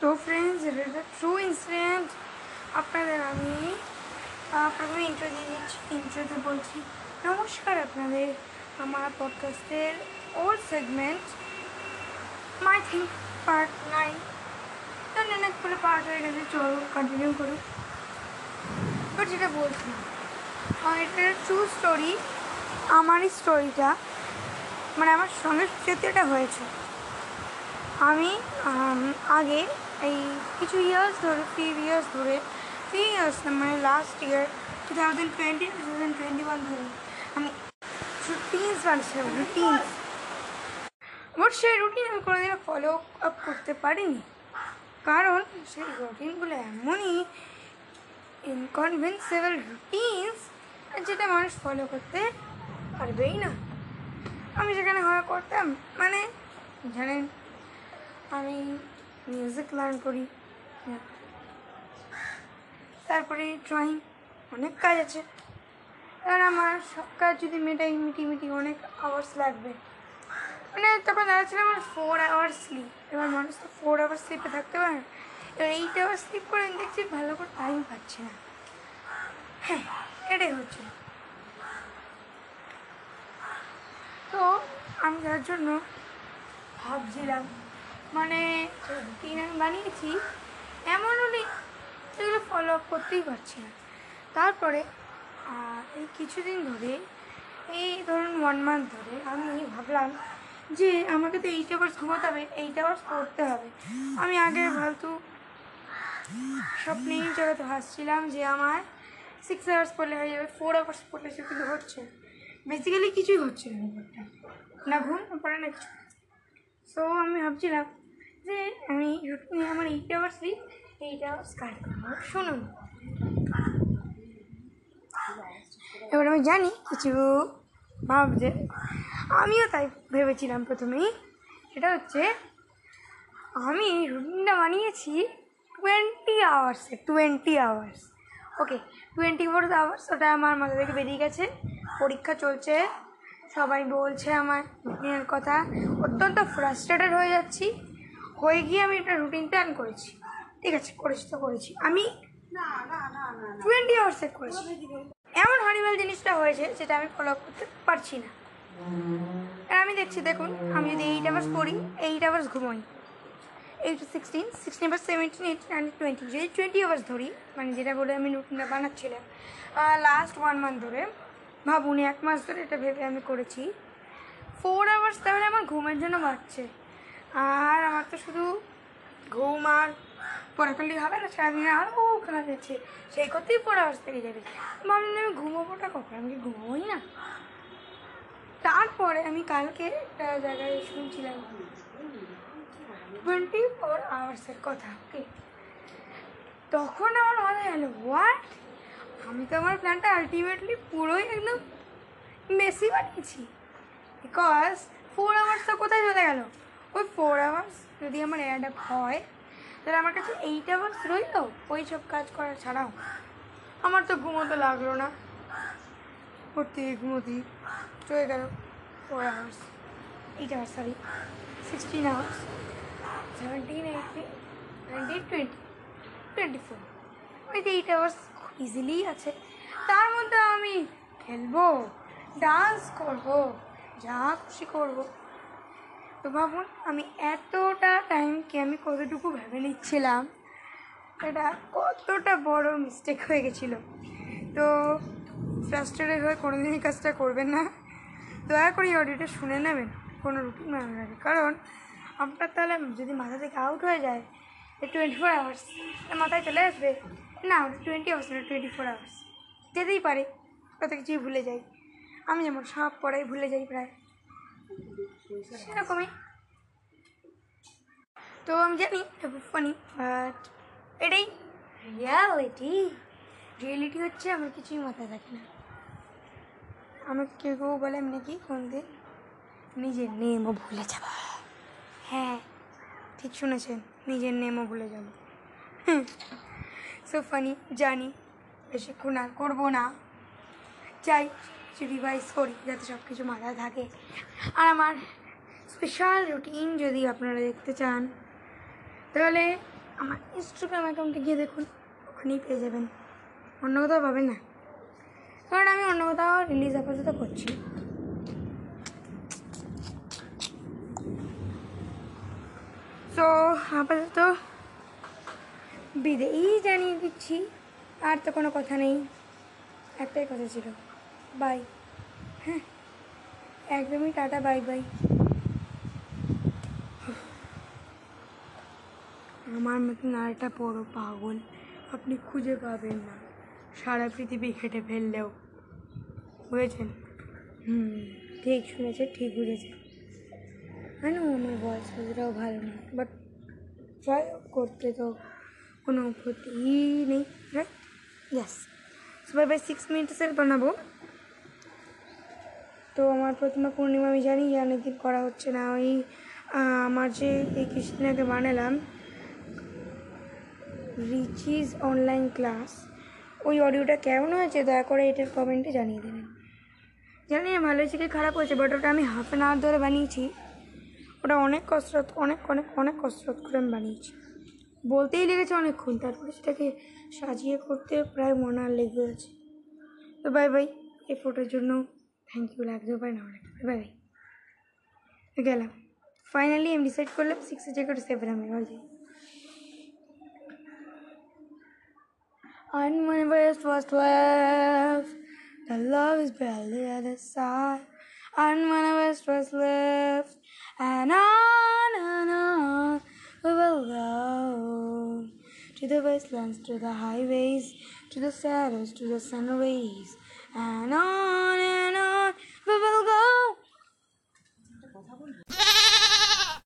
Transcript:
তো ফ্রেন্ডস এটা একটা ট্রু ইনসিডেন্ট আপনাদের আমি প্রথমে ইন্ট্রো দিয়ে দিচ্ছি ইন্ট্রোতে বলছি নমস্কার আপনাদের আমার পডকাস্টের old segment my think part nine তো অনেক করে পার্ট হয়ে গেছে চলো কন্টিনিউ করুক বাট যেটা আহ, এটা ট্রু স্টোরি আমারই স্টোরিটা মানে আমার সঙ্গে সত্যি এটা হয়েছে। আমি আগে এই কিছু ইয়ার্স ধরে ফিউ ইয়ার্স ধরে ফিউ ইয়ার্স মানে last year two thousand twenty two thousand twenty one ধরে আমি রুটিনস বানিয়েছিলাম রুটিনস বাট সেই রুটিন আমি কোনোদিনও ফলো আপ করতে পারিনি, কারণ সেই রুটিনগুলো এমনই ইনকনভিনসেবল রুটিনস যেটা মানুষ ফলো করতে পারবেই না। আমি সেখানে হয় করতাম মানে জানেন আমি মিউজিক লার্ন করি। তারপরে ড্রয়িং অনেক কাজ আছে। আর আমার সব কাজ যদি মেটাই, মিটি মিটি অনেক আওয়ার্স লাগবে। মানে তখন দাঁড়াচ্ছিল আমার ফোর আওয়ার্স স্লিপ এবার মানুষ তো ফোর আওয়ার্স স্লিপে থাকতে পারে এবার এইট আওয়ার্স স্লিপ করে আমি দেখছি ভালো করে টাইম পাচ্ছি না। হ্যাঁ এটাই হচ্ছে। তো আমি যার জন্য ভাবছিলাম মানে রুটিন আমি বানিয়েছি, এমন হলে সেগুলো ফলো আপ করতেই পারছি না। তারপরে এই কিছুদিন ধরে, এই ধরুন ওয়ান মান্থ ধরে আমি ভাবলাম যে আমাকে তো এইট আওয়ার্স ঘুমাতে হবে এইট আওয়ার্স পড়তে হবে। আমি আগে ফালতু স্বপ্নেই জগতে ভাসছিলাম যে আমার সিক্স আওয়ার্স পড়লে হয়ে যাবে ফোর আওয়ার্স পড়লে সে কিন্তু হচ্ছে। বেসিক্যালি কিছুই হচ্ছে না ব্যাপারটা না ঘুম, না পড়ে, না কিছু। আমি ভাবছিলাম যে আমি আমার eight hours sleep eight hours cut করব শুনুন। এবার আমি জানি কিছু ভাবছে আমিও তাই ভেবেছিলাম প্রথমেই। সেটা হচ্ছে, আমি রুটিনটা বানিয়েছি twenty আওয়ার্সে twenty hours okay twenty four hours ওটা আমার মাথা থেকে বেরিয়ে গেছে। পরীক্ষা চলছে। সবাই বলছে আমার রুটিনের কথা। অত্যন্ত ফ্রাস্ট্রেটেড হয়ে যাচ্ছি। হয়ে গিয়ে আমি একটা রুটিন প্ল্যান করেছি। ঠিক আছে, করেছি তো করেছি। আমি টোয়েন্টি আওয়ার্স করেছি। এমন হরিবাল জিনিসটা হয়েছে যেটা আমি ফলো করতে পারছি না। আমি দেখছি, দেখুন, আমি যদি এইট আওয়ার্স পড়ি এইট আওয়ার্স ঘুমোই। এইট সিক্সটিন সিক্সটিন বা সেভেন্টিন এইটিন অ্যান্ড টোয়েন্টি যদি টোয়েন্টি আওয়ার্স ধরি মানে যেটা বলে আমি রুটিনটা বানাচ্ছিলাম লাস্ট ওয়ান মান্থ ধরে ভাবুন, এক মাস ধরে এটা ভেবে আমি করেছি। ফোর আওয়ার্স তাহলে আমার ঘুমের জন্য বাড়ছে আর আমার তো শুধু ঘুম আর পড়াকালি হবে না সারাদিনে আরও কাজ আছে সেই করতেই ফোর আওয়ার্স থেকে যাবে। ভাবলাম আমি ঘুমোবোটা কখন? আমি কি ঘুমোই না? তারপরে আমি কালকে একটা জায়গায় শুনছিলাম। টোয়েন্টি ফোর আওয়ার্সের কথা। ওকে তখন আমার মাথায় এলো হোয়াট আমি তো আমার প্ল্যানটা আলটিমেটলি পুরোই একদম বেশি বানিয়েছি। বিকজ ফোর আওয়ার্সটা কোথায় চলে গেল? ওই ফোর আওয়ার্স যদি আমার অ্যাড হয়, তাহলে আমার কাছে এইট আওয়ার্স রইল ওই সব কাজ করা ছাড়াও। আমার তো ঘুমোতে লাগল না। পড়তে ঘুমোতেই চলে গেল four hours eight hours sorry sixteen hours seventeen eighteen nineteen twenty twenty four ওই এইট আওয়ার্স ইজিলি আছে। তার মধ্যে আমি খেলব ডান্স করব, যা খুশি করব। তো ভাবুন, আমি এতটা টাইমকে আমি কতটুকু ভেবে নিচ্ছিলাম? এটা কতটা বড় মিস্টেক হয়ে গেছিল। তো ফ্রাস্ট্রেটেড হয়ে কোনোদিন এই কাজটা করবেন না। দয়া করে অডিওটা শুনে নেবেন, কোনো রুটিন আগে কারণ আপনার তাহলে যদি মাথা থেকে আউট হয়ে যায় টোয়েন্টি ফোর আওয়ার্স মাথায় চলে আসবে। না টোয়েন্টি আওয়ার্স না টোয়েন্টি ফোর আওয়ার্স যেতেই পারে কত কিছুই ভুলে যাই। আমি যেমন সব পড়াই ভুলে যাই প্রায়। সেরকমই। তো আমি জানি ফানি বাট এটাই রিয়ালিটি রিয়েলিটি হচ্ছে আমার কিছুই মাথায় থাকে না। আমাকে কেউ কেউ বলে, আমি নাকি কোন দিন নিজের নেমও ভুলে যাব। হ্যাঁ ঠিক শুনেছেন, নিজের নেমও ভুলে যাব। সো ফানি জানি। বেশিক্ষণ আর করব না। চাই কিছু রিভাইজ করি, যাতে সব কিছু মাথায় থাকে। আর আমার স্পেশাল রুটিন যদি আপনারা দেখতে চান, তাহলে আমার ইনস্টাগ্রাম অ্যাকাউন্টে গিয়ে দেখুন, ওখানেই পেয়ে যাবেন। অন্য কোথাও পাবেন না। কারণ আমি অন্য কোথাও রিলিজ আপাতত করছি। তো আপাতত বিদেই জানিয়ে দিচ্ছি, আর তো কোনো কথা নেই। একটাই কথা ছিল বাই হ্যাঁ একদমই টাটা বাই বাই আমার মতন আর একটা বড় পাগল আপনি খুঁজে পাবেন না। সারা পৃথিবী খেটে ফেললেও। বুঝেছেন? হুম, ঠিক শুনেছে, ঠিক বুঝেছে। জানো আমার বয়স ভালো না বাট ট্রাই করতে তো কোনো ক্ষতিই নেই রাইট ইয়াস সবাই বাই সিক্স মিনিটসের বানাবো। তো আমার প্রথমে পূর্ণিমা আমি জানি যে অনেকদিন করা হচ্ছে না। ওই আমার যে এই কিছুদিন আগে বানালাম, রিচিজ অনলাইন ক্লাস, ওই অডিওটা কেমন হয়েছে? দয়া করে এটার কমেন্টে জানিয়ে দেবেন। জানি না ভালো হয়েছে কি খারাপ হয়েছে বাট ওটা আমি হাফ অ্যান আওয়ার ধরে বানিয়েছি। ওটা অনেক কসরত, অনেক অনেক অনেক কসরত করে আমি বানিয়েছি। বলতেই লেগেছে অনেকক্ষণ তারপরে সেটাকে সাজিয়ে করতে প্রায় মনে আর লেগে গেছে। তো বাই বাই এই ফটোর জন্য থ্যাংক ইউ লাগতেও পারে না অনেক বাই বাই গেলাম। ফাইনালি আমি ডিসাইড করলাম সিক্সের জায়গাটা সেভেন আমি when it was twelve, the love is barely at the side. I was left, and on and on we will go. To the wastelands, to the highways, to the shadows, to the sun rays, and on